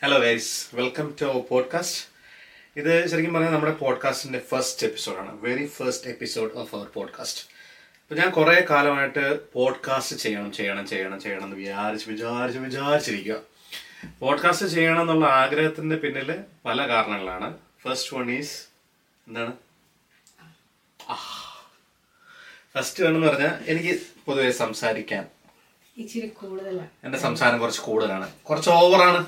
Hello guys welcome to our podcast ഇത് ശരിക്കും പറഞ്ഞാൽ നമ്മുടെ പോഡ്കാസ്റ്റിന്റെ ഫസ്റ്റ് എപ്പിസോഡാണ് very first episode of our podcast അപ്പൊ ഞാൻ കുറെ കാലമായിട്ട് പോഡ്കാസ്റ്റ് ചെയ്യണം ചെയ്യണം ചെയ്യണം ചെയ്യണം എന്ന് വിചാരിച്ച് വിചാരിച്ച് വിചാരിച്ചിരിക്കുക പോഡ്കാസ്റ്റ് ചെയ്യണം എന്നുള്ള ആഗ്രഹത്തിന്റെ പിന്നിൽ പല കാരണങ്ങളാണ്. ഫസ്റ്റ് വൺ ഈസ് എന്താണ്? ഫസ്റ്റ് വേണമെന്ന് പറഞ്ഞാൽ എനിക്ക് പൊതുവെ സംസാരിക്കാൻ എന്റെ സംസാരം കുറച്ച് കൂടുതലാണ്. കുറച്ച് ഓവറാണ്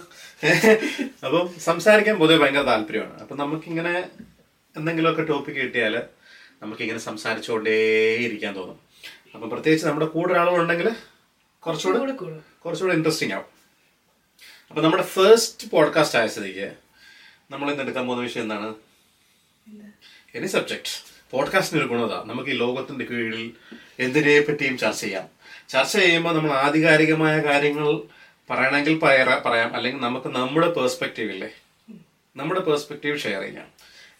അപ്പം സംസാരിക്കാൻ പൊതുവെ ഭയങ്കര താല്പര്യമാണ്. അപ്പൊ നമുക്കിങ്ങനെ എന്തെങ്കിലുമൊക്കെ ടോപ്പിക് കിട്ടിയാൽ നമുക്കിങ്ങനെ സംസാരിച്ചുകൊണ്ടേ ഇരിക്കാൻ തോന്നും. അപ്പൊ പ്രത്യേകിച്ച് നമ്മുടെ കൂടെ ഒരാളുണ്ടെങ്കിൽ കുറച്ചുകൂടെ കുറച്ചുകൂടെ ഇൻട്രസ്റ്റിംഗ് ആവും. അപ്പൊ നമ്മുടെ ഫസ്റ്റ് പോഡ്കാസ്റ്റ് ആയ സ്ഥിതിക്ക് നമ്മൾ ഇന്ന് എടുക്കാൻ പോകുന്ന വിഷയം എന്താണ്? എനി സബ്ജക്ട് പോഡ്കാസ്റ്റിന് ഒരു ഗുണത. നമുക്ക് ഈ ലോകത്തിന്റെ കീഴിൽ എന്തിനെ പറ്റിയും ചർച്ച ചെയ്യാം. ചർച്ച ചെയ്യുമ്പോൾ നമ്മൾ ആധികാരികമായ കാര്യങ്ങൾ പറയണമെങ്കിൽ പറയാം. അല്ലെങ്കിൽ നമുക്ക് നമ്മുടെ പേഴ്സ്പെക്റ്റീവ് ഇല്ലേ? നമ്മുടെ പേഴ്സ്പെക്റ്റീവ് ഷെയർ ചെയ്യാം.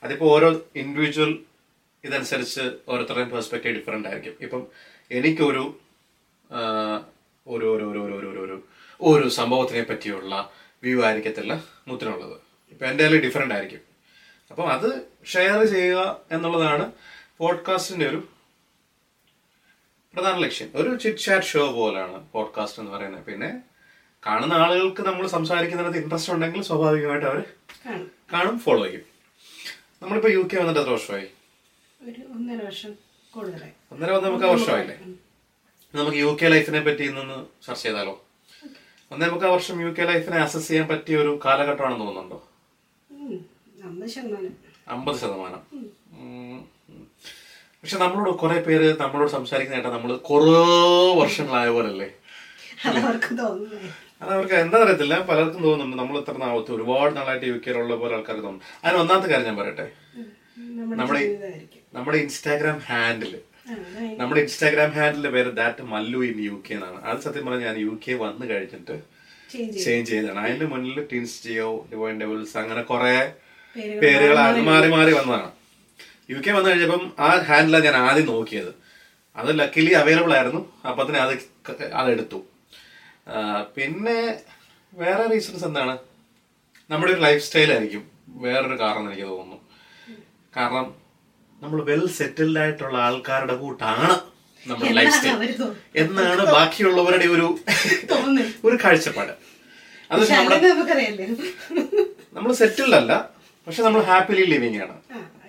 അതിപ്പോൾ ഓരോ ഇൻഡിവിജ്വൽ ഇതനുസരിച്ച് ഓരോരുത്തരുടെയും പേഴ്സ്പെക്റ്റീവ് ഡിഫറെന്റ് ആയിരിക്കും. ഇപ്പം എനിക്കൊരു ഒരു ഒരു ഒരു സംഭവത്തിനെ പറ്റിയുള്ള വ്യൂ ആയിരിക്കത്തില്ല മുത്തിനുള്ളത് ഇപ്പം എന്റെ കയ്യിൽ ഡിഫറെന്റ് ആയിരിക്കും. അപ്പം അത് ഷെയർ ചെയ്യുക എന്നുള്ളതാണ് പോഡ്കാസ്റ്റിന്റെ ഒരു പ്രധാന ലക്ഷ്യം. ഒരു ചിറ്റ് ചാറ്റ് ഷോ പോലാണ് പോഡ്കാസ്റ്റ് എന്ന് പറയുന്നത്. പിന്നെ കാണുന്ന ആളുകൾക്ക് നമ്മൾ സംസാരിക്കുന്നതിനകത്ത് ഇൻട്രസ്റ്റ് ഉണ്ടെങ്കിൽ സ്വാഭാവികമായിട്ട് അവർ കാണും. ഫോളോ ചെയ്യും. നമ്മളിപ്പോ യു കെ വന്നിട്ട് എത്ര വർഷമായി? ഒന്നര വർഷം കൂടുതലായി. ഒന്നര നമുക്ക് ആ വർഷമായില്ലേ? നമുക്ക് യു കെ ലൈഫിനെ പറ്റി ഇന്നൊന്ന് ചർച്ച ചെയ്താലോ? ഒന്നേ നമുക്ക് ആ വർഷം യു കെ ലൈഫിനെ അസസ് ചെയ്യാൻ പറ്റിയ ഒരു കാലഘട്ടമാണെന്ന് തോന്നുന്നുണ്ടോ? അമ്പത് ശതമാനം. പക്ഷെ നമ്മളോട് കുറെ പേര് നമ്മളോട് സംസാരിക്കുന്ന നമ്മൾ നമ്മൾ കുറേ വർഷങ്ങളായ പോലല്ലേ? അത് അവർക്ക് എന്താ അറിയത്തില്ല പലർക്കും തോന്നുന്നുണ്ട്. നമ്മൾ ഇത്ര നാളത്തെ ഒരുപാട് നാളായിട്ട് യു കെയിലുള്ള പോലെ ആൾക്കാർക്ക് തോന്നുന്നു അതിന് ഒന്നാമത്തെ കാര്യം ഞാൻ പറയട്ടെ. നമ്മുടെ നമ്മുടെ ഇൻസ്റ്റാഗ്രാം ഹാൻഡിൽ നമ്മുടെ ഇൻസ്റ്റാഗ്രാം ഹാൻഡിലെ പേര് that Mallu in U K എന്നാണ്. അത് സത്യം പറഞ്ഞാൽ ഞാൻ യു കെ വന്ന് കഴിഞ്ഞിട്ട് ചേഞ്ച് ചെയ്തതാണ്. അതിന്റെ മുന്നിൽ ടീൻസ് ജിയോ ഡിവൈൻ ഡെവിൾസ് അങ്ങനെ കുറെ പേരുകൾ മാറി മാറി വന്നതാണ്. യു കെ വന്നു കഴിഞ്ഞപ്പം ആ ഹാൻഡിലാണ് ഞാൻ ആദ്യം നോക്കിയത്. അത് ലക്കിലി അവൈലബിൾ ആയിരുന്നു. അപ്പം തന്നെ അത് അതെടുത്തു പിന്നെ വേറെ റീസൺസ് എന്താണ്? നമ്മുടെ ഒരു ലൈഫ് സ്റ്റൈൽ ആയിരിക്കും. വേറൊരു കാരണം എനിക്ക് തോന്നുന്നു. കാരണം നമ്മൾ വെൽ സെറ്റിൽഡ് ആയിട്ടുള്ള ആൾക്കാരുടെ കൂട്ടാണ് നമ്മുടെ ലൈഫ് സ്റ്റൈൽ എന്നാണ് ബാക്കിയുള്ളവരുടെ ഒരു ഒരു കാഴ്ചപ്പാട്. അത് നമ്മൾ സെറ്റിൽഡ് അല്ല. പക്ഷെ നമ്മൾ ഹാപ്പിലി ലിവിങ് ആണ്.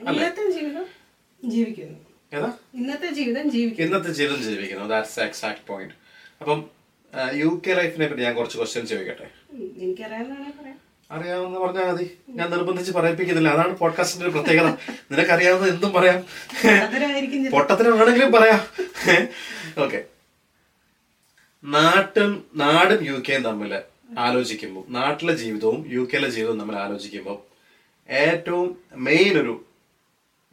ഇന്നത്തെ ജീവിതം ജീവിക്കുന്നു. ഇന്നത്തെ ജീവിതം ജീവിക്കുന്നു. ഇന്നത്തെ ജീവിതം ജീവിക്കുന്നു. ദാറ്റ്സ് എക്സാക്ട് പോയിന്റ് അപ്പം യു കെ ലൈഫിനെ പറ്റി ഞാൻ കുറച്ച് ക്വസ്റ്റ്യൻ ചോദിക്കട്ടെ? അറിയാവുന്ന പറഞ്ഞാൽ മതി. ഞാൻ നിർബന്ധിച്ച് പറയിപ്പിക്കുന്നില്ല. അതാണ് പോഡ്കാസ്റ്റിന്റെ ഒരു പ്രത്യേകത. നിനക്കറിയാവുന്നത് എന്തും പറയാം. പൊട്ടത്തിന് വേണമെങ്കിലും പൊട്ടത്തിനാണെങ്കിലും പറയാം. ഓക്കെ നാട്ടും നാടും യു കെയും തമ്മിൽ ആലോചിക്കുമ്പോൾ നാട്ടിലെ ജീവിതവും യു കെയിലെ ജീവിതവും തമ്മിൽ ആലോചിക്കുമ്പോൾ ഏറ്റവും മെയിൻ ഒരു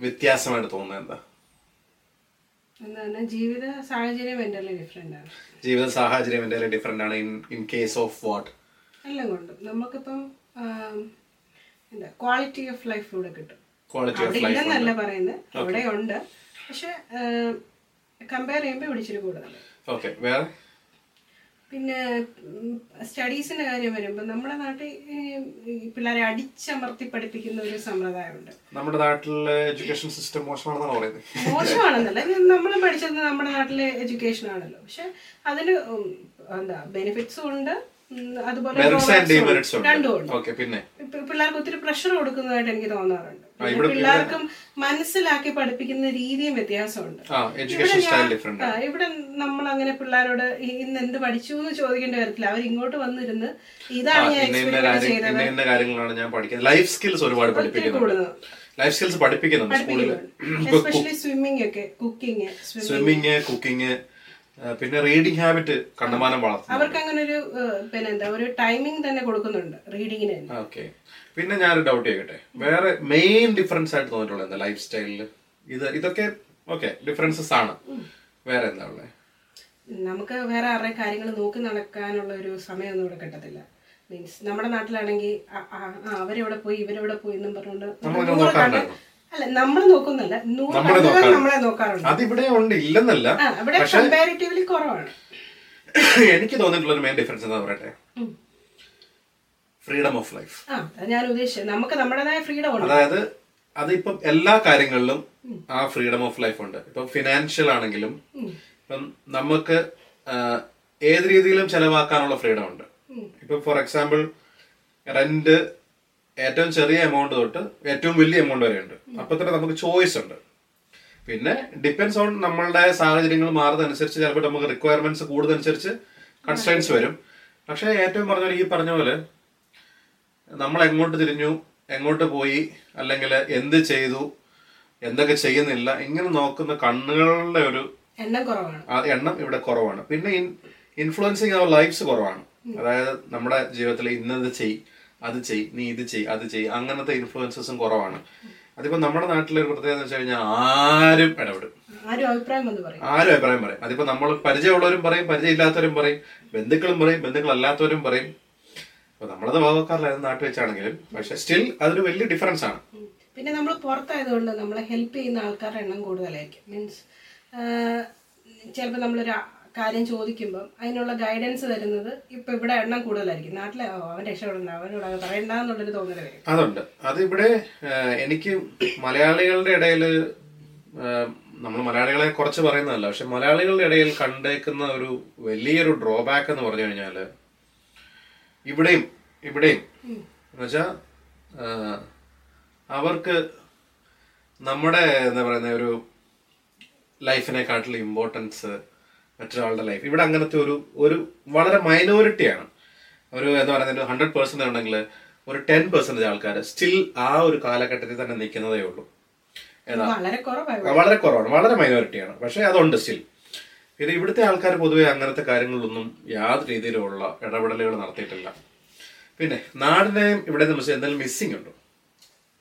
വ്യത്യാസമായിട്ട് തോന്നുന്നത് എന്താ? എന്താണ്? ജീവിത സാഹചര്യം എന്റെ ഡിഫറെന്റ് ആണ്. ജീവിത സാഹചര്യം എന്റെ ഡിഫറെന്റ് ആണ്. In in case of what എല്ലാം കൊണ്ടും. നമുക്കിപ്പം എന്താ ക്വാളിറ്റി ഓഫ് ലൈഫ് ഇവിടെ കിട്ടും. ക്വാളിറ്റി ഓഫ് ലൈഫ് ഇല്ലെന്നല്ല പറയുന്നത്. അവിടെ ഉണ്ട് പക്ഷെ കമ്പയർ ചെയ്യുമ്പോൾ ഇവിടെ ഇച്ചിരി കൂടുതലാണ്. ഓക്കെ വേറെ? പിന്നെ സ്റ്റഡീസിന്റെ കാര്യം വരുമ്പോൾ നമ്മുടെ നാട്ടിൽ പിള്ളേരെ അടിച്ചമർത്തി പഠിപ്പിക്കുന്ന ഒരു സമ്പ്രദായമുണ്ട്. നമ്മുടെ നാട്ടിലെ എഡ്യൂക്കേഷൻ സിസ്റ്റം മോശമാണെന്നാണ് പറയുന്നത്. മോശമാണെന്നല്ല നമ്മൾ പഠിച്ചത് നമ്മുടെ നാട്ടിലെ എഡ്യൂക്കേഷൻ ആണല്ലോ പക്ഷെ അതിന് എന്താ ബെനിഫിറ്റ്സും ഉണ്ട് അതുപോലെ രണ്ടും ഉണ്ട്. പിന്നെ? പിള്ളേർക്ക് ഒത്തിരി പ്രഷർ കൊടുക്കുന്നതായിട്ട് എനിക്ക് തോന്നാറുണ്ട്. പിന്നെ ഇവിടെ- പിള്ളേർക്കും മനസ്സിലാക്കി പഠിപ്പിക്കുന്ന രീതിയും വ്യത്യാസമുണ്ട്. ഡിഫറെന്റ് ആ, ഇവിടെ നമ്മൾ അങ്ങനെ പിള്ളേരോട് ഇന്ന് എന്ത് പഠിച്ചു എന്ന് ചോദിക്കേണ്ട കാര്യത്തില്ല അവർ ഇങ്ങോട്ട് വന്നിരുന്ന് ഇതാണ് ഞാൻ എക്സ്പീരിയൻസ് ചെയ്തത്. ഞാൻ പഠിക്കുന്നത്. ലൈഫ് സ്കിൽസ് ഒരുപാട് പഠിപ്പിക്കുന്നുണ്ട്. ലൈഫ് സ്കിൽസ് പഠിപ്പിക്കുന്നുണ്ട് സ്കൂളിൽ എസ്പെഷ്യലി സ്വിമ്മിംഗ് ഒക്കെ കുക്കിംഗ് സ്വിമ്മിംഗ് കുക്കിംഗ് പിന്നെ റീഡിംഗ് ഹാബിറ്റ് കണ്ടമാനം വളർത്തും അവർക്ക് അങ്ങനെ ഒരു പിന്നെ എന്താ ഒരു ടൈമിംഗ് തന്നെ. കൊടുക്കുന്നുണ്ട് റീഡിങ്ങിന് ഓക്കെ പിന്നെ ഞാനൊരു ഡൗട്ട് ചെയ്യട്ടെ വേറെ മെയിൻ ഡിഫറൻസ് ആയിട്ട് തോന്നിയിട്ടുള്ളത് എന്താ ലൈഫ് സ്റ്റൈലിൽ ഇത് ഇതൊക്കെ ഓക്കെ ഡിഫറൻസസ് ആണ്. വേറെ എന്താ ഉള്ളത് നമുക്ക് വേറെ ആരുടെ കാര്യങ്ങൾ നോക്കി നടക്കാനുള്ള ഒരു സമയമൊന്നും ഇവിടെ കിട്ടത്തില്ല. മീൻസ് നമ്മുടെ നാട്ടിലാണെങ്കിൽ അവരെവിടെ പോയി ഇവരെവിടെ പോയി എന്നും പറഞ്ഞുകൊണ്ട് അല്ല നമ്മൾ നോക്കുന്നില്ല നൂറ് നമ്മളെ കണ്ണുകൾ നോക്കാറുണ്ട്. നമ്മളെ നോക്കാറുണ്ട്. അതിവിടെ ഉണ്ട് ഇല്ലെന്നല്ല. ഇവിടെ കമ്പാരിറ്റീവ്ലി കുറവാണ്. എനിക്ക് തോന്നിയിട്ടുള്ള ഒരു മെയിൻ ഡിഫറൻസ് എന്താ പറയട്ടെ? ഫ്രീഡം ഓഫ് ലൈഫ് ഞാൻ ഉദ്ദേശിച്ചത്. നമുക്ക് നമ്മുടേതായ ഫ്രീഡം ഉണ്ട്? അതായത് അതിപ്പം എല്ലാ കാര്യങ്ങളിലും ആ ഫ്രീഡം ഓഫ് ലൈഫ് ഉണ്ട്. ഇപ്പം ഫിനാൻഷ്യൽ ആണെങ്കിലും ഇപ്പം നമുക്ക് ഏത് രീതിയിലും ചെലവാക്കാനുള്ള ഫ്രീഡം ഉണ്ട്. ഇപ്പൊ ഫോർ എക്സാമ്പിൾ റെന്റ് ഏറ്റവും ചെറിയ എമൗണ്ട് തൊട്ട് ഏറ്റവും വലിയ എമൗണ്ട് വരെ ഉണ്ട്. അപ്പൊ തന്നെ നമുക്ക് ചോയ്സ് ഉണ്ട്. പിന്നെ ഡിപ്പെൻസ് ഓൺ നമ്മളുടെ സാഹചര്യങ്ങൾ മാറുന്നതനുസരിച്ച് ചിലപ്പോൾ നമുക്ക് റിക്വയർമെന്റ്സ് കൂടുന്നതനുസരിച്ച് കൺസ്ട്രൈൻസ് വരും. പക്ഷേ ഏറ്റവും പറഞ്ഞ പോലെ ഈ പറഞ്ഞ പോലെ നമ്മൾ എങ്ങോട്ട് തിരിഞ്ഞു എങ്ങോട്ട് പോയി അല്ലെങ്കിൽ എന്ത് ചെയ്തു എന്തൊക്കെ ചെയ്യുന്നില്ല ഇങ്ങനെ നോക്കുന്ന കണ്ണുകളുടെ ഒരു എണ്ണം കുറവാണ്. ആ എണ്ണം ഇവിടെ കുറവാണ്. പിന്നെ ഇൻഫ്ലുവൻസിങ് അവർ ലൈഫ്സ് കുറവാണ്. അതായത് നമ്മുടെ ജീവിതത്തിൽ ഇന്നത് ചെയ് അത് ചെയ് നീ ഇത് ചെയ് അത് ചെയ് അങ്ങനത്തെ ഇൻഫ്ലുവൻസസും കുറവാണ്. അതിപ്പോ നമ്മുടെ നാട്ടിലെ ഒരു പ്രത്യേകത എന്ന് വെച്ച് കഴിഞ്ഞാൽ ആരും ഇടപെടും. ആരും അഭിപ്രായം പറയും. ആരും അഭിപ്രായം പറയും. അതിപ്പോ നമ്മൾ പരിചയമുള്ളവരും പറയും പരിചയമില്ലാത്തവരും പറയും ബന്ധുക്കളും പറയും ബന്ധുക്കളല്ലാത്തവരും പറയും. അപ്പൊ നമ്മളത് ഭാഗക്കാരിലായിരുന്നു നാട്ടിൽ വെച്ചാണെങ്കിലും പക്ഷെ സ്റ്റിൽ അതൊരു വലിയ ഡിഫറൻസ് ആണ്. പിന്നെ നമ്മൾ പുറത്തായതുകൊണ്ട് നമ്മളെ ഹെൽപ്പ് ചെയ്യുന്ന ആൾക്കാരുടെ എണ്ണം കൂടുതലായിരിക്കും. മീൻസ് ചിലപ്പോൾ നമ്മളൊരു കാര്യം ചോദിക്കുമ്പം അതിനുള്ള ഗൈഡൻസ് തരുന്നത് ഇപ്പൊ ഇവിടെ എണ്ണം കൂടുതലായിരിക്കും. നാട്ടിലെ അവന്റെ അവൻ രക്ഷപ്പെടണ്ട അവനോട് പറയണ്ട എന്നുള്ളൊരു തോന്നൽ വരും. അതുണ്ട്. അത് ഇവിടെ എനിക്ക് മലയാളികളുടെ ഇടയിൽ നമ്മൾ മലയാളികളെ കുറച്ച് പറയുന്നതല്ല പക്ഷെ മലയാളികളുടെ ഇടയിൽ കണ്ടേക്കുന്ന ഒരു വലിയൊരു ഡ്രോബാക്ക് എന്ന് പറഞ്ഞു കഴിഞ്ഞാൽ ഇവിടെയും ഇവിടെയും. എന്നുവെച്ചാ അവർക്ക് നമ്മുടെ എന്താ പറയുന്ന ഒരു ലൈഫിനെക്കാട്ടിലും ഇമ്പോർട്ടൻസ് മറ്റൊരാളുടെ ലൈഫ് ഇവിടെ അങ്ങനത്തെ ഒരു ഒരു വളരെ മൈനോറിറ്റിയാണ് ഒരു എന്താ പറയുന്നത് ഹൺഡ്രഡ് പേഴ്സന്റ് ഉണ്ടെങ്കിൽ ഒരു ടെൻ പെർസെന്റേജ് ആൾക്കാർ സ്റ്റിൽ ആ ഒരു കാലഘട്ടത്തിൽ തന്നെ നിൽക്കുന്നതേ ഉള്ളൂ. വളരെ കുറവാണ് വളരെ മൈനോറിറ്റിയാണ് പക്ഷെ അതുണ്ട് സ്റ്റിൽ ഇത് ഇവിടുത്തെ ആൾക്കാർ പൊതുവെ അങ്ങനത്തെ കാര്യങ്ങളിലൊന്നും യാതൊരു രീതിയിലുള്ള ഇടപെടലുകൾ നടത്തിയിട്ടില്ല. പിന്നെ നാടിനെയും ഇവിടെ നമുക്ക് എന്തെങ്കിലും മിസ്സിംഗ് ഉണ്ടോ?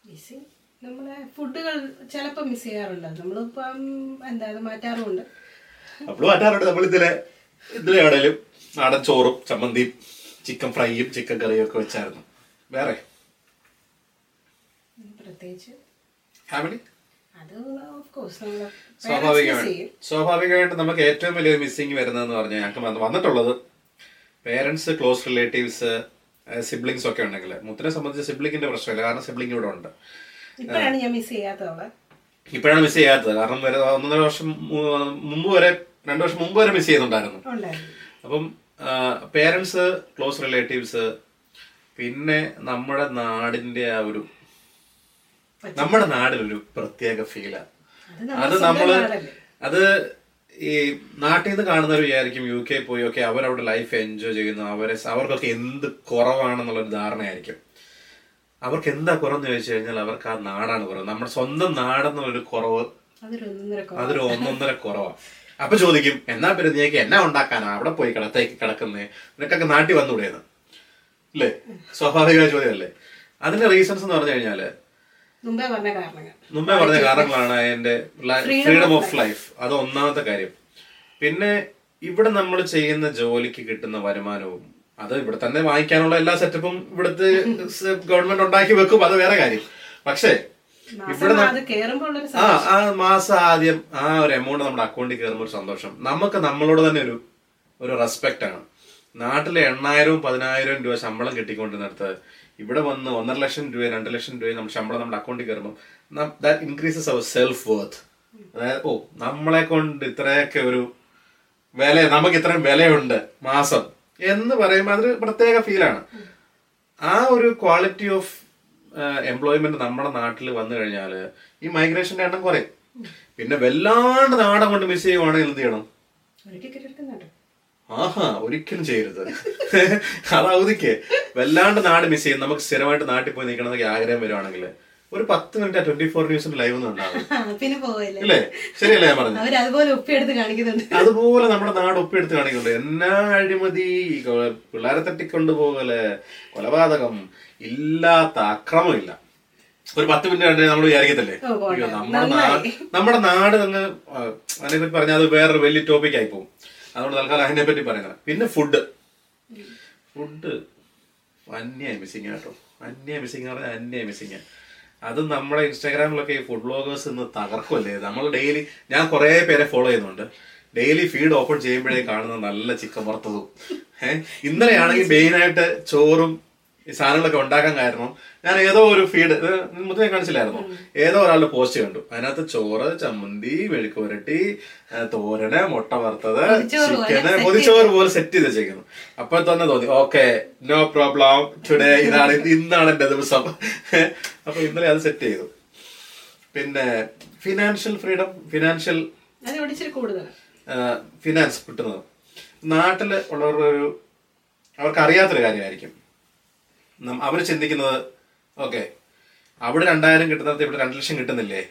മിസ്സിംഗ് നമ്മളെ ഫുഡുകൾ ചിലപ്പോൾ മിസ് ചെയ്യാറുണ്ട്. നമ്മളിപ്പം എന്താ മാറ്റാറുമുണ്ട്. അപ്പോൾ മാറ്റാറുണ്ട്. നമ്മൾ ഇതിലെ ഇതിലെ ആണേലും നാടൻ ചോറും ചമ്മന്തിയും ചിക്കൻ ഫ്രൈയും ചിക്കൻ കറിയും ഒക്കെ വെച്ചായിരുന്നു. വേറെ? പ്രത്യേകിച്ച്. ഫാമിലി സ്വാഭാവികമായിട്ട്. സ്വാഭാവികമായിട്ട് നമുക്ക് ഏറ്റവും വലിയ മിസ്സിങ് വരുന്നതെന്ന് പറഞ്ഞാൽ ഞങ്ങൾക്ക് വന്നിട്ടുള്ളത് പേരൻസ് ക്ലോസ് റിലേറ്റീവ്സ് സിബ്ലിങ്സ് ഒക്കെ ഉണ്ടെങ്കിൽ. മുത്തിനെ സംബന്ധിച്ച് സിബ്ലിങ്ങിന്റെ പ്രശ്നമില്ല കാരണം സിബ്ലിംഗ് ഇവിടെ ഉണ്ട്. ഇപ്പോഴാണ് മിസ് ചെയ്യാത്തത്. കാരണം വരെ ഒന്നര വർഷം മുമ്പ് വരെ രണ്ടു വർഷം മുമ്പ് വരെ മിസ് ചെയ്യുന്നുണ്ടായിരുന്നു. അപ്പം പേരൻസ് ക്ലോസ് റിലേറ്റീവ്സ് പിന്നെ നമ്മുടെ നാടിന്റെ ആ ഒരു നമ്മുടെ നാടിനൊരു പ്രത്യേക ഫീലാണ് അത് നമ്മൾ അത് ഈ നാട്ടിൽ നിന്ന് കാണുന്നവർ വിചാരിക്കും യു കെ പോയി ഒക്കെ അവരവിടെ ലൈഫ് എൻജോയ് ചെയ്യുന്നു അവരെ അവർക്കൊക്കെ എന്ത് കുറവാണെന്നുള്ളൊരു ധാരണയായിരിക്കും. അവർക്ക് എന്താ കുറവെന്ന് ചോദിച്ചു കഴിഞ്ഞാൽ അവർക്ക് ആ നാടാണ് കുറവ്. നമ്മുടെ സ്വന്തം നാടെന്നുള്ളൊരു കുറവ് അതൊരു ഒന്നൊന്നര കുറവാണ് അപ്പൊ ചോദിക്കും എന്നാ പെരുന്നേക്ക് നീക്ക് എന്നാ ഉണ്ടാക്കാനാ? അവിടെ പോയി കിടത്തേക്ക് കിടക്കുന്നേ. നിനക്കൊക്കെ നാട്ടിൽ വന്നുകൂടെയെന്ന് അല്ലേ സ്വാഭാവിക ചോദ്യമല്ലേ? അതിന്റെ റീസൺസ് എന്ന് പറഞ്ഞു കഴിഞ്ഞാൽ മുമ്പേ പറഞ്ഞ കാരണങ്ങൾ. മുമ്പേ പറഞ്ഞ കാരണങ്ങളാണ് എന്റെ ഫ്രീഡം ഓഫ് ലൈഫ് അത് ഒന്നാമത്തെ കാര്യം. പിന്നെ ഇവിടെ നമ്മൾ ചെയ്യുന്ന ജോലിക്ക് കിട്ടുന്ന വരുമാനവും അത് ഇവിടെ തന്നെ വാങ്ങിക്കാനുള്ള എല്ലാ സെറ്റപ്പും ഇവിടുത്തെ ഗവൺമെന്റ് ഉണ്ടാക്കി വെക്കും. അത് വേറെ കാര്യം. പക്ഷേ ഇവിടെ ആ ആ മാസം ആദ്യം ആ ഒരു എമൗണ്ട് നമ്മുടെ അക്കൗണ്ടിൽ കയറുമ്പോൾ ഒരു സന്തോഷം. നമുക്ക് നമ്മളോട് തന്നെ ഒരു ഒരു റെസ്പെക്ട് ആണ്. നാട്ടിലെ എണ്ണായിരവും പതിനായിരവും രൂപ ശമ്പളം കിട്ടിക്കൊണ്ടിരുന്നിടത്ത് ഇവിടെ വന്ന് ഒന്നര ലക്ഷം രൂപ രണ്ട് ലക്ഷം രൂപ നമ്മുടെ ശമ്പളം നമ്മുടെ അക്കൗണ്ടിൽ കയറുമ്പോൾ that increases our self worth അതായത് ഓ നമ്മളെ കൊണ്ട് ഇത്രയൊക്കെ ഒരു വില നമുക്ക് ഇത്രയും വിലയുണ്ട് മാസം എന്ന് പറയുമ്പോൾ അതൊരു പ്രത്യേക ഫീലാണ് ആ ഒരു ക്വാളിറ്റി ഓഫ് എംപ്ലോയ്മെന്റ് നമ്മുടെ നാട്ടിൽ വന്നു കഴിഞ്ഞാൽ ഈ മൈഗ്രേഷന്റെ എണ്ണം കുറയും. പിന്നെ വല്ലാണ്ട് നാടൻ കൊണ്ട് മിസ് ചെയ്യുവാണെങ്കിൽ എന്ത് ചെയ്യണം? ആഹാ ഒരിക്കലും ചെയ്യരുത്. അതാവുതിക്കേ വല്ലാണ്ട് നാട് മിസ് ചെയ്യും. നമുക്ക് സ്ഥിരമായിട്ട് നാട്ടിൽ പോയി നിൽക്കണം എന്നൊക്കെ ആഗ്രഹം വരുവാണെങ്കിൽ ഒരു പത്ത് മിനിറ്റ് ട്വന്റി ഫോർ ന്യൂസിന്റെ ലൈവ് ഒന്നും ഉണ്ടാവും ആ, പിന്നെ പോവല്ലേ? അല്ലേ ശരിയല്ലേ ഞാൻ പറഞ്ഞു അതുപോലെ ഒപ്പിയെടുത്ത് കാണിക്കുന്നുണ്ട്. അതുപോലെ നമ്മുടെ നാട് ഒപ്പിയെടുത്ത് കാണിക്കുന്നുണ്ട്. എന്നാ അഴിമതി? പിള്ളേരെ തട്ടിക്കൊണ്ടുപോകൽ കൊലപാതകം ഇല്ലാത്ത അക്രമമില്ല ഒരു പത്ത് മിനിറ്റ് കണ്ടേ നമ്മൾ വിചാരിക്കത്തില്ലേ? നമ്മുടെ നാട് നമ്മുടെ നാട് അങ്ങ് അതിനെപ്പറ്റി പറഞ്ഞാൽ അത് വേറൊരു വലിയ ടോപ്പിക് ആയി പോകും. അതുകൊണ്ട് തൽക്കാലം അതിനെ പറ്റി പറയുന്നത് പിന്നെ ഫുഡ് ഫുഡ് അന്യായി മിസ്സിങ് കേട്ടോ അന്യായി മിസ്സിങ് എന്ന് പറഞ്ഞാൽ അന്യായി മിസ്സിങ് അത് നമ്മുടെ ഇൻസ്റ്റാഗ്രാമിലൊക്കെ ഈ ഫുഡ് ബ്ലോഗേഴ്സ് ഇന്ന് തകർക്കുമല്ലേ നമ്മൾ ഡെയിലി ഞാൻ കുറെ പേരെ ഫോളോ ചെയ്യുന്നുണ്ട്. ഡെയിലി ഫീഡ് ഓപ്പൺ ചെയ്യുമ്പോഴേ കാണുന്ന നല്ല ചിക്കൻ വറുത്തതും. ഏഹ് ഇന്നലെയാണെങ്കിൽ മെയിനായിട്ട് ചോറും സാധനങ്ങളൊക്കെ ഉണ്ടാക്കാൻ കാരണം ഞാൻ ഏതോ ഒരു ഫീഡ് മുതൽ ഞാൻ കാണിച്ചില്ലായിരുന്നു ഏതോ ഒരാളുടെ പോസ്റ്റ് കണ്ടു. അതിനകത്ത് ചോറ് ചമ്മന്തി മെഴുക്ക് പുരട്ടി തോരന് മുട്ട വറുത്തത് ചിക്കന് പൊതിച്ചോറ് പോലെ സെറ്റ് ചെയ്ത് വെച്ചേക്കുന്നു. അപ്പൊ തന്നെ തോന്നി ഓക്കെ നോ പ്രോബ്ലം ടുഡേ ഇതാണ് ഇന്നാണ് എന്റെ ദിവസം. അപ്പൊ ഇന്നലെ അത് സെറ്റ് ചെയ്തു. പിന്നെ ഫിനാൻഷ്യൽ ഫ്രീഡം ഫിനാൻഷ്യൽ ഫിനാൻസ് കിട്ടുന്നത്. നാട്ടിൽ ഉള്ളവരുടെ ഒരു അവർക്ക് അറിയാത്തൊരു കാര്യമായിരിക്കും അവർ ചിന്തിക്കുന്നത് ഓക്കെ. അവിടെ രണ്ടായിരം കിട്ടുന്നത് ഇവിടെ രണ്ടു ലക്ഷം കിട്ടുന്നില്ലേ?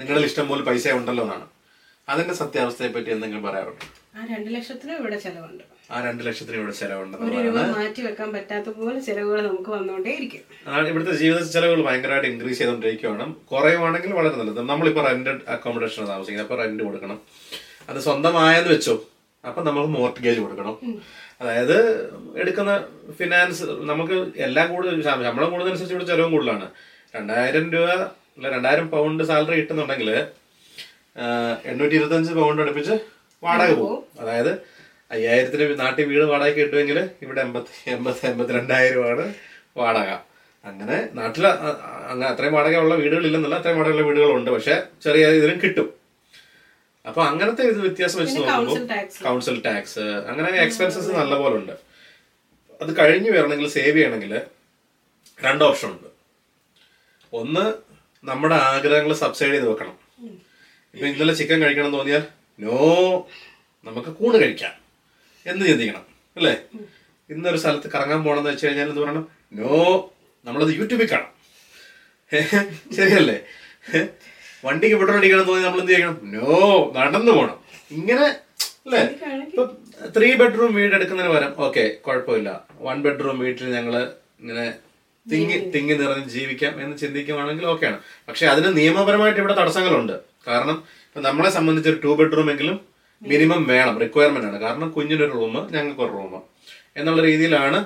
നിങ്ങളിൽ ഇഷ്ടം പോലെ പൈസ ഉണ്ടല്ലോ എന്നാണ്. അതിന്റെ സത്യാവസ്ഥയെ പറ്റി എന്തെങ്കിലും പറയാറുണ്ട് ആ രണ്ട് ലക്ഷത്തിനും ഇവിടെ ചെലവുണ്ട്. ആ രണ്ടു ലക്ഷത്തിന് ഇവിടെ ചെലവുണ്ട് മാറ്റി വെക്കാൻ പറ്റാത്ത പോലെ ചെലവുകൾ നമുക്ക് വന്നുകൊണ്ടേയിരിക്കും അതാണ് ഇവിടുത്തെ ജീവിത ചെലവുകൾ ഭയങ്കരമായിട്ട് ഇൻക്രീസ് ചെയ്തുകൊണ്ടിരിക്കുകയാണ് കുറയുവാണെങ്കിൽ വളരെ നല്ലത്. നമ്മളിപ്പോൾ റെന്റ് അക്കോമഡേഷൻ താമസിക്കുന്നത്. അപ്പോൾ റെന്റ് കൊടുക്കണം. അത് സ്വന്തമായെന്ന് വെച്ചോ. അപ്പൊ നമുക്ക് മോർട്ട്ഗേജ് കൊടുക്കണം. അതായത് എടുക്കുന്ന ഫിനാൻസ് നമുക്ക് എല്ലാം കൂടുതൽ ശമ്പളം കൂടുതലനുസരിച്ച് ഇവിടെ ചെലവും കൂടുതലാണ്. രണ്ടായിരം രൂപ അല്ല രണ്ടായിരം പൗണ്ട് സാലറി കിട്ടുന്നുണ്ടെങ്കിൽ എണ്ണൂറ്റി ഇരുപത്തഞ്ച് പൗണ്ട് അടുപ്പിച്ച് വാടക പോകും. അതായത് അയ്യായിരത്തിന് നാട്ടിൽ വീട് വാടക കിട്ടുമെങ്കിൽ ഇവിടെ എൺപത്തി എൺപത്തി എൺപത്തിരണ്ടായിരമാണ് വാടക. അങ്ങനെ നാട്ടിൽ അങ്ങനെ അത്രയും വാടകയുള്ള വീടുകളില്ലെന്നല്ല അത്രയും വാടകയുള്ള വീടുകളുണ്ട്. പക്ഷെ ചെറിയ ഇതിലും കിട്ടും. അപ്പൊ അങ്ങനത്തെ ഇത് വ്യത്യാസം വെച്ച് നോക്കുമ്പോൾ കൗൺസിൽ ടാക്സ് അങ്ങനെ എക്സ്പെൻസസ് നല്ല പോലെ ഉണ്ട് അത് കഴിഞ്ഞു വരണമെങ്കിൽ സേവ് ചെയ്യണമെങ്കിൽ രണ്ട് ഓപ്ഷൻ ഉണ്ട്. ഒന്ന് നമ്മുടെ ആഗ്രഹങ്ങൾ സബ്സൈഡ് ചെയ്ത് വെക്കണം. ഇപ്പൊ ഇന്നലെ ചിക്കൻ കഴിക്കണം എന്ന് തോന്നിയാൽ നോ നമുക്ക് കൂണ് കഴിക്കാം. എന്ന് ചിന്തിക്കണം അല്ലേ? ഇന്നൊരു സ്ഥലത്ത് കറങ്ങാൻ പോകണമെന്ന് വെച്ച് കഴിഞ്ഞാൽ എന്ത് പറയണം? നോ നമ്മളത് യൂട്യൂബിൽ കാണാം. ശരിയല്ലേ? വണ്ടിക്ക് പെട്രോൾ അടിക്കണം തോന്നി നമ്മൾ എന്ത് ചെയ്യണം? നോ നടന്നു പോണം. ഇങ്ങനെ അല്ലേ? ഇപ്പൊ ത്രീ ബെഡ്റൂം വീട് എടുക്കുന്നതിന് പകരം ഓക്കെ കുഴപ്പമില്ല. വൺ ബെഡ്റൂം വീട്ടിൽ ഞങ്ങൾ ഇങ്ങനെ തിങ്ങി തിങ്ങി നിറഞ്ഞ് ജീവിക്കാം എന്ന് ചിന്തിക്കുവാണെങ്കിൽ ഓക്കെയാണ് പക്ഷെ അതിന് നിയമപരമായിട്ട് ഇവിടെ തടസ്സങ്ങളുണ്ട്. കാരണം ഇപ്പൊ നമ്മളെ സംബന്ധിച്ച് ഒരു ടു ബെഡ്റൂം എങ്കിലും മിനിമം വേണം റിക്വയർമെന്റ് ആണ്. കാരണം കുഞ്ഞിനൊരു റൂം ഞങ്ങൾക്ക് ഒരു റൂം എന്നുള്ള രീതിയിലാണ്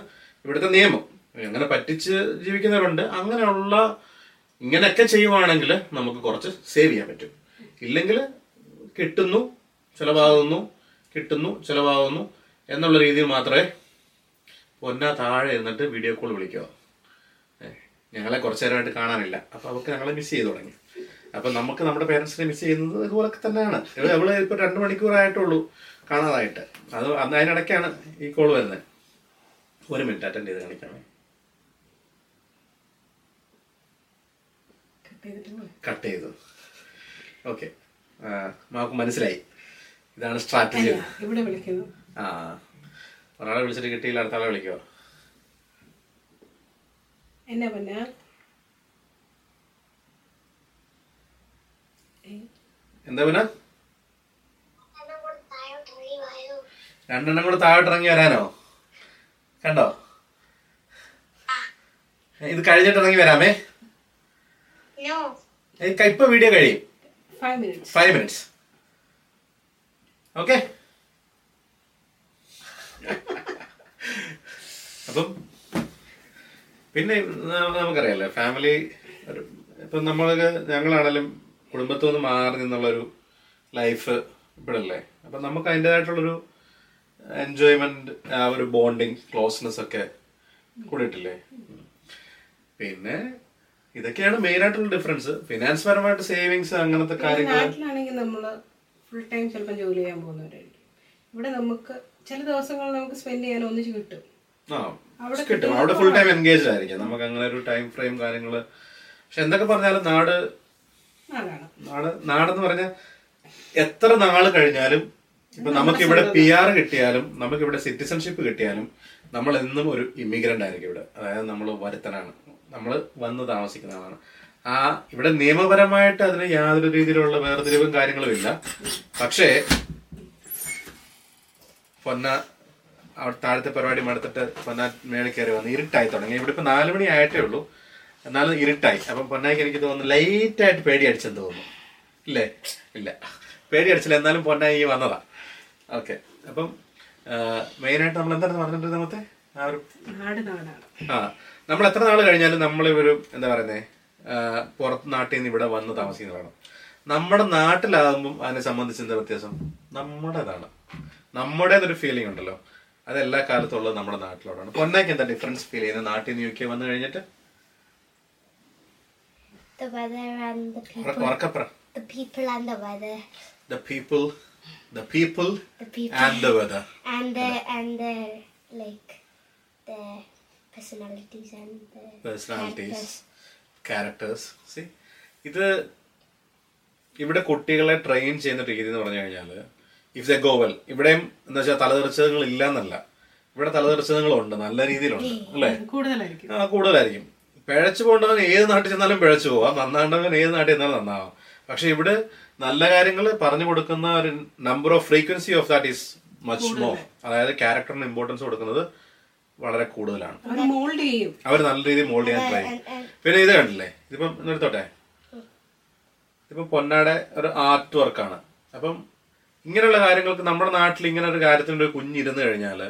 ഇവിടുത്തെ നിയമം. അങ്ങനെ പറ്റിച്ച് ജീവിക്കുന്നവരുണ്ട്. അങ്ങനെയുള്ള ഇങ്ങനെയൊക്കെ ചെയ്യുവാണെങ്കിൽ നമുക്ക് കുറച്ച് സേവ് ചെയ്യാൻ പറ്റും. ഇല്ലെങ്കിൽ കിട്ടുന്നു ചിലവാകുന്നു കിട്ടുന്നു ചിലവാകുന്നു എന്നുള്ള രീതിയിൽ മാത്രമേ പൊന്ന താഴെ ഇരുന്നിട്ട് വീഡിയോ കോൾ വിളിക്കുക ഞങ്ങളെ കുറച്ചു നേരമായിട്ട് കാണാനില്ല. അപ്പൊ അവർക്ക് ഞങ്ങളെ മിസ് ചെയ്തു തുടങ്ങി. അപ്പൊ നമുക്ക് നമ്മുടെ പേരൻസിനെ മിസ് ചെയ്യുന്നത് ഇതുപോലൊക്കെ തന്നെയാണ്. അവൾ ഇപ്പൊ രണ്ടു മണിക്കൂറായിട്ടുള്ളൂ കാണാതായിട്ട്. അത് അതിനിടയ്ക്കാണ് ഈ കോൾ വരുന്നത്. ഒരു മിനിറ്റ് അറ്റൻഡ് ചെയ്ത് കാണിക്കാമേ. കട്ട് ചെയ്തു. ഓക്കെ നമുക്ക് മനസ്സിലായി. ഇതാണ് സ്ട്രാറ്റജി ഇവിടെ വിളിക്കുന്നു? ആ ഒരാളെ വിളിച്ചിട്ട് കിട്ടിയില്ല അടുത്ത ആളെ വിളിക്കോ? എന്നാ പിന്നെ? എന്താ പിന്നെ? രണ്ടെണ്ണം കൂടെ താഴോട്ട് ഇറങ്ങി വരാനോ? കണ്ടോ? ഇത് കഴിഞ്ഞിട്ട് ഇറങ്ങി വരാമേ? ഇപ്പൊ വീഡിയോ കഴിയും. ഫൈവ് മിനിറ്റ്സ് ഓക്കെ അപ്പം പിന്നെ നമുക്കറിയാലോ ഫാമിലി ഇപ്പം നമ്മൾക്ക് ഞങ്ങളാണെങ്കിലും കുടുംബത്തിൽ നിന്ന് മാറി നിന്നുള്ളൊരു ലൈഫ് ഇവിടല്ലേ? അപ്പം നമുക്ക് അതിന്റെതായിട്ടുള്ളൊരു എൻജോയ്മെന്റ് ആ ഒരു ബോണ്ടിങ് ക്ലോസ്നെസ് ഒക്കെ കൂടിയിട്ടില്ലേ? പിന്നെ ഇതൊക്കെയാണ് മെയിൻ ആയിട്ടുള്ള ഡിഫറൻസ് ഫിനാൻസ് പരമായിട്ട് സേവിങ്സ് അങ്ങനത്തെ കാര്യങ്ങൾ നാട്ടിലാണെങ്കിൽ നമ്മൾ ഫുൾ ടൈം ചിലപ്പോൾ ജോലി ചെയ്യാൻ പോകുന്നവരായിരിക്കും. ഇവിടെ നമുക്ക് ചില ദിവസങ്ങൾ നമുക്ക് സ്പെൻഡ് ചെയ്യാൻ ഒന്നിച്ച് കിട്ടും. കിട്ടും. അവിടെ ഫുൾ ടൈം എൻഗേജ് ആയിരിക്കും. നമുക്ക് അങ്ങനെ ഒരു ടൈം ഫ്രെയിം കാര്യങ്ങൾ പക്ഷെ എന്തൊക്കെ പറഞ്ഞാലും നാട് നാട് നാടെന്ന് പറഞ്ഞാൽ എത്ര നാൾ കഴിഞ്ഞാലും ഇപ്പൊ നമുക്ക് ഇവിടെ പി ആർ കിട്ടിയാലും നമുക്ക് ഇവിടെ സിറ്റിസൺഷിപ്പ് കിട്ടിയാലും നമ്മൾ എന്നും ഒരു ഇമിഗ്രന്റ് ആയിരിക്കും ഇവിടെ. അതായത് നമ്മൾ വരുത്തനാണ്. നമ്മൾ വന്ന് താമസിക്കുന്നതാണ്. ആ ഇവിടെ നിയമപരമായിട്ട് അതിന് യാതൊരു രീതിയിലുള്ള വേർതിരിവും കാര്യങ്ങളും ഇല്ല. പക്ഷേ പൊന്ന അവിടെ താഴത്തെ പരിപാടി മടുത്തിട്ട് പൊന്ന മേളിൽ കയറി വന്ന് ഇരുട്ടായി തുടങ്ങി. ഇവിടെ ഇപ്പൊ നാല് മണി ആയിട്ടേ ഉള്ളൂ. എന്നാലും ഇരുട്ടായി. അപ്പം പൊന്നായിക്ക് എനിക്ക് തോന്നുന്നു ലൈറ്റ് ആയിട്ട് പേടി അടിച്ചെന്ന് തോന്നുന്നു. ഇല്ലേ? ഇല്ല. പേടി അടിച്ചില്ല എന്നാലും പൊന്നായി വന്നതാ. ഓക്കെ. അപ്പം മെയിനായിട്ട് നമ്മൾ എന്താണ് നമ്മത്തെ ആ ഒരു ആ നമ്മൾ എത്ര നാൾ കഴിഞ്ഞാലും നമ്മൾ ഒരു എന്താ പറയുന്നത് പുറത്ത് നാട്ടിൽ നിന്ന് ഇവിടെ വന്ന് താമസിക്കുന്നതാണ്. നമ്മുടെ നാട്ടിലാകുമ്പം അതിനെ സംബന്ധിച്ച് എന്താ വ്യത്യാസം? നമ്മുടേതാണ്. നമ്മുടേതൊരു ഫീലിംഗ് ഉണ്ടല്ലോ. അത് എല്ലാ കാലത്തും ഉള്ളത് നമ്മുടെ നാട്ടിലോടാണ്. പൊന്നയ്ക്ക് എന്താ ഡിഫറൻസ് ഫീൽ ചെയ്യുന്നത്? നാട്ടിൽ നിന്ന് യു കെ വന്നു കഴിഞ്ഞിട്ട്? The weather and the people. The people and the weather. The people, The people. and the and the like the personalities and the Personalities. characters. Characters C ഇത് ഇവിടെ കുട്ടികളെ train ചെയ്യുന്ന രീതി എന്ന് പറഞ്ഞു കഴിഞ്ഞാൽ ഇഫ് ദ ഗോവൽ ഇവിടെയും എന്താ വെച്ചാൽ തലതെറിച്ചതുകൾ ഇല്ല എന്നല്ല ഇവിടെ തലതെറിച്ചതുകളുണ്ട് നല്ല രീതിയിലുണ്ട് അല്ലേ? കൂടുതലായിരിക്കും. ആ കൂടുതലായിരിക്കും. പിഴച്ചു പോകേണ്ടവൻ ഏത് നാട്ടിൽ ചെന്നാലും പിഴച്ചു പോവാം. നന്നാണ്ടവൻ ഏത് നാട്ടിൽ ചെന്നാലും നന്നാവാം. പക്ഷെ ഇവിടെ നല്ല കാര്യങ്ങൾ പറഞ്ഞു കൊടുക്കുന്ന ഒരു number of frequency of that is much more അതായത് ക്യാരക്ടറിന് ഇമ്പോർട്ടൻസ് കൊടുക്കുന്നത് വളരെ കൂടുതലാണ്. അവർ മോൾഡ് ചെയ്യും. അവർ നല്ല രീതിയിൽ മോൾഡ് ചെയ്യാൻ ട്രൈ ചെയ്യും. പിന്നെ ഇത് കണ്ടില്ലേ? ഇതിപ്പം നിർത്തോട്ടെ ഇതിപ്പം പൊന്നാടെ ഒരു ആർട്ട് വർക്കാണ് അപ്പം ഇങ്ങനെയുള്ള കാര്യങ്ങൾക്ക് നമ്മുടെ നാട്ടിൽ ഇങ്ങനെ ഒരു കാര്യത്തിന് ഒരു കുഞ്ഞിരുന്ന് കഴിഞ്ഞാൽ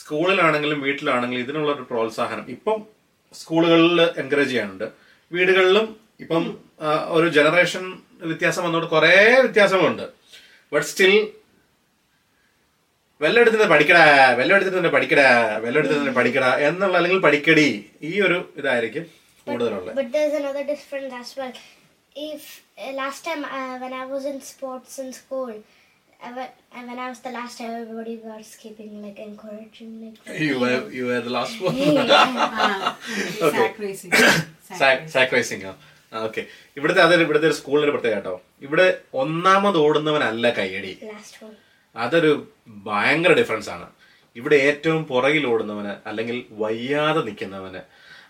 സ്കൂളിലാണെങ്കിലും വീട്ടിലാണെങ്കിലും ഇതിനുള്ള ഒരു പ്രോത്സാഹനം ഇപ്പം സ്കൂളുകളിൽ എൻകറേജ് ചെയ്യാനുണ്ട്. വീടുകളിലും ഇപ്പം ഒരു ജനറേഷൻ വ്യത്യാസം വന്നോണ്ട് കുറേ വ്യത്യാസങ്ങളുണ്ട്. ബട്ട് സ്റ്റിൽ വെല്ലെടുത്ത് തന്നെ പഠിക്കടാ വെല്ലെടുത്ത് തന്നെ പഠിക്കടാ വെല്ലെടുത്ത് തന്നെ പഠിക്കടാ എന്നുള്ള അല്ലെങ്കിൽ പഠിക്കടി ഈ ഒരു ഇതായിരിക്കും കൂടുതലുള്ളത് But there's another difference as well. If uh, last time uh, when I was in sports in school, I, when uh, when I was the last time, everybody was keeping like encouraging like. You were you were the last one. yeah. okay. Sack racing. Sack, sack racing. Huh? Okay ഇവിടുത്തെ അതൊരു ഇവിടുത്തെ ഒരു സ്കൂളിന്റെ പ്രത്യേകത കേട്ടോ ഇവിടെ ഒന്നാമത് ഓടുന്നവനല്ല കയ്യടി Last one. അതൊരു ഭയങ്കര ഡിഫറൻസ് ആണ് ഇവിടെ ഏറ്റവും പുറകിൽ ഓടുന്നവന് അല്ലെങ്കിൽ വയ്യാതെ നിൽക്കുന്നവന്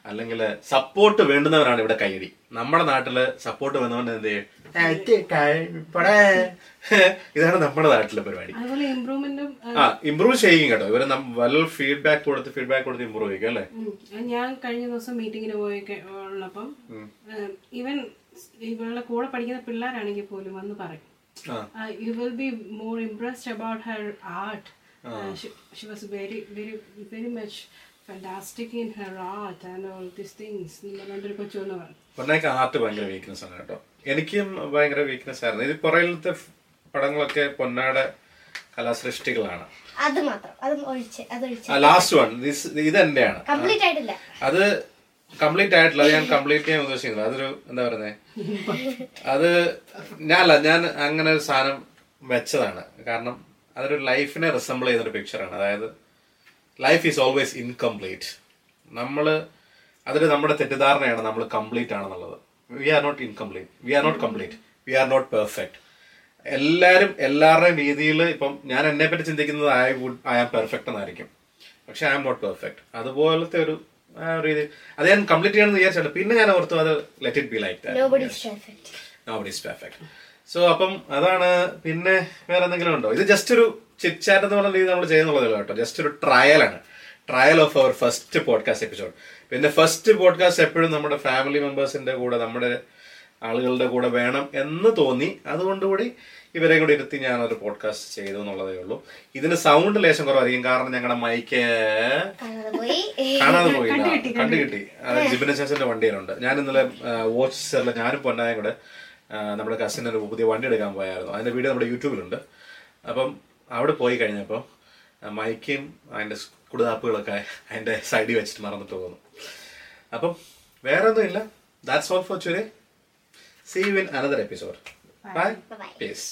അല്ലെങ്കിൽ സപ്പോർട്ട് വേണ്ടുന്നവരാണ് ഇവിടെ കൈയടി നമ്മുടെ നാട്ടിൽ സപ്പോർട്ട് വേണ്ടവൻ എന്ത്. ഇതാണ് നമ്മുടെ നാട്ടിലെ പരിപാടി. ആ ഇമ്പ്രൂവ് ചെയ്യും കേട്ടോ. ഇവർ വെൽ ഫീഡ്ബാക്ക് കൊടുത്ത് ഫീഡ്ബാക്ക് കൊടുത്ത് ഇമ്പ്രൂവ് ചെയ്യും അല്ലേ? ഞാൻ കഴിഞ്ഞ ദിവസം മീറ്റിങ്ങിന് പോയി ഇവൻ ഉള്ളപ്പം ഇവളുടെ കൂടെ പഠിക്കുന്ന പിള്ളേരാണെങ്കിൽ പോലും വന്ന് പറയും. ആ you will be more impressed about her art she was very very very much fantastic in her art and all these things രണ്ടൊരു കൊച്ചുവെന്ന് പറഞ്ഞു. പൊന്നയ്ക്ക് ആർട്ട് ഭയങ്കര വീക്ക്നെസ് ആണ് കേട്ടോ. എനിക്കും ഭയങ്കര വീക്ക്നെസ് ആയിരുന്നു. ഇത് പുറകിലത്തെ പടങ്ങളൊക്കെ പൊന്നാടെ കലാസൃഷ്ടികളാണ്. അത് മാത്രം. ലാസ്റ്റ് വൺ ഇത് എന്റെയാണ് അത് കംപ്ലീറ്റ് ആയിട്ടില്ല ഞാൻ കംപ്ലീറ്റ് ചെയ്യാൻ ഉദ്ദേശിക്കുന്നത് അതൊരു എന്താ പറയുന്നേ? അത് ഞാനല്ല ഞാൻ അങ്ങനെ ഒരു സാധനം വെച്ചതാണ്. കാരണം അതൊരു ലൈഫിനെ റിസംബിൾ ചെയ്യുന്നൊരു പിക്ചറാണ് അതായത് ലൈഫ് ഈസ് ഓൾവേസ് ഇൻകംപ്ലീറ്റ് നമ്മൾ അതൊരു നമ്മുടെ തെറ്റിദ്ധാരണയാണ്. നമ്മൾ കംപ്ലീറ്റ് ആണെന്നുള്ളത്. We are not incomplete we are not complete we are not perfect എല്ലാവരും എല്ലാവരുടെയും രീതിയിൽ ഇപ്പം ഞാൻ എന്നെ പറ്റി ചിന്തിക്കുന്നത് I would I am perfect എന്നായിരിക്കും. പക്ഷെ ഐ ആം നോട്ട് പെർഫെക്റ്റ് അതുപോലത്തെ ഒരു രീതി അത് ഞാൻ കംപ്ലീറ്റ് ചെയ്യണമെന്ന് വിചാരിച്ചിട്ട് പിന്നെ ഞാൻ ഓർത്തു അത് let it be like nobody's perfect so അപ്പം അതാണ്. പിന്നെ വേറെ എന്തെങ്കിലും ഉണ്ടോ? ഇത് ജസ്റ്റ് ഒരു ചിറ്റ് എന്ന് പറഞ്ഞ രീതി നമ്മൾ ചെയ്യുന്നുള്ളതല്ല കേട്ടോ? ജസ്റ്റ് ഒരു ട്രയൽ ആണ്. Trial of our first podcast episode പിന്നെ ഫസ്റ്റ് പോഡ്കാസ്റ്റ് എപ്പോഴും നമ്മുടെ ഫാമിലി മെമ്പേഴ്സിന്റെ കൂടെ നമ്മുടെ ആളുകളുടെ കൂടെ വേണം എന്ന് തോന്നി. അതുകൊണ്ടുകൂടി ഇവരെ കൂടി ഇരുത്തി ഞാനൊരു പോഡ്കാസ്റ്റ് ചെയ്തു എന്നുള്ളതേ ഉള്ളൂ. ഇതിന് സൗണ്ട് ലേശം കുറവായിരിക്കും. കാരണം ഞങ്ങളുടെ മൈക്ക് കാണാതെ പോയി. പോയില്ല കണ്ടു കിട്ടി. ജിബിന ശേഷന്റെ വണ്ടിയിലുണ്ട്. ഞാൻ ഇന്നലെ വാച്ച് സെറിൽ ഞാനും പൊന്നായും കൂടെ നമ്മുടെ കസിന് ഒരു പുതിയ വണ്ടി എടുക്കാൻ പോയായിരുന്നു. അതിന്റെ വീഡിയോ നമ്മുടെ യൂട്യൂബിലുണ്ട്. അപ്പം അവിടെ പോയി കഴിഞ്ഞപ്പോൾ മൈക്കും അതിന്റെ കുടുതാപ്പുകളൊക്കെ അതിന്റെ സൈഡിൽ വെച്ചിട്ട് മറന്നിട്ട് പോകുന്നു. അപ്പം വേറെ ഒന്നും ഇല്ല that's all for today see you in another episode bye Bye-bye. Peace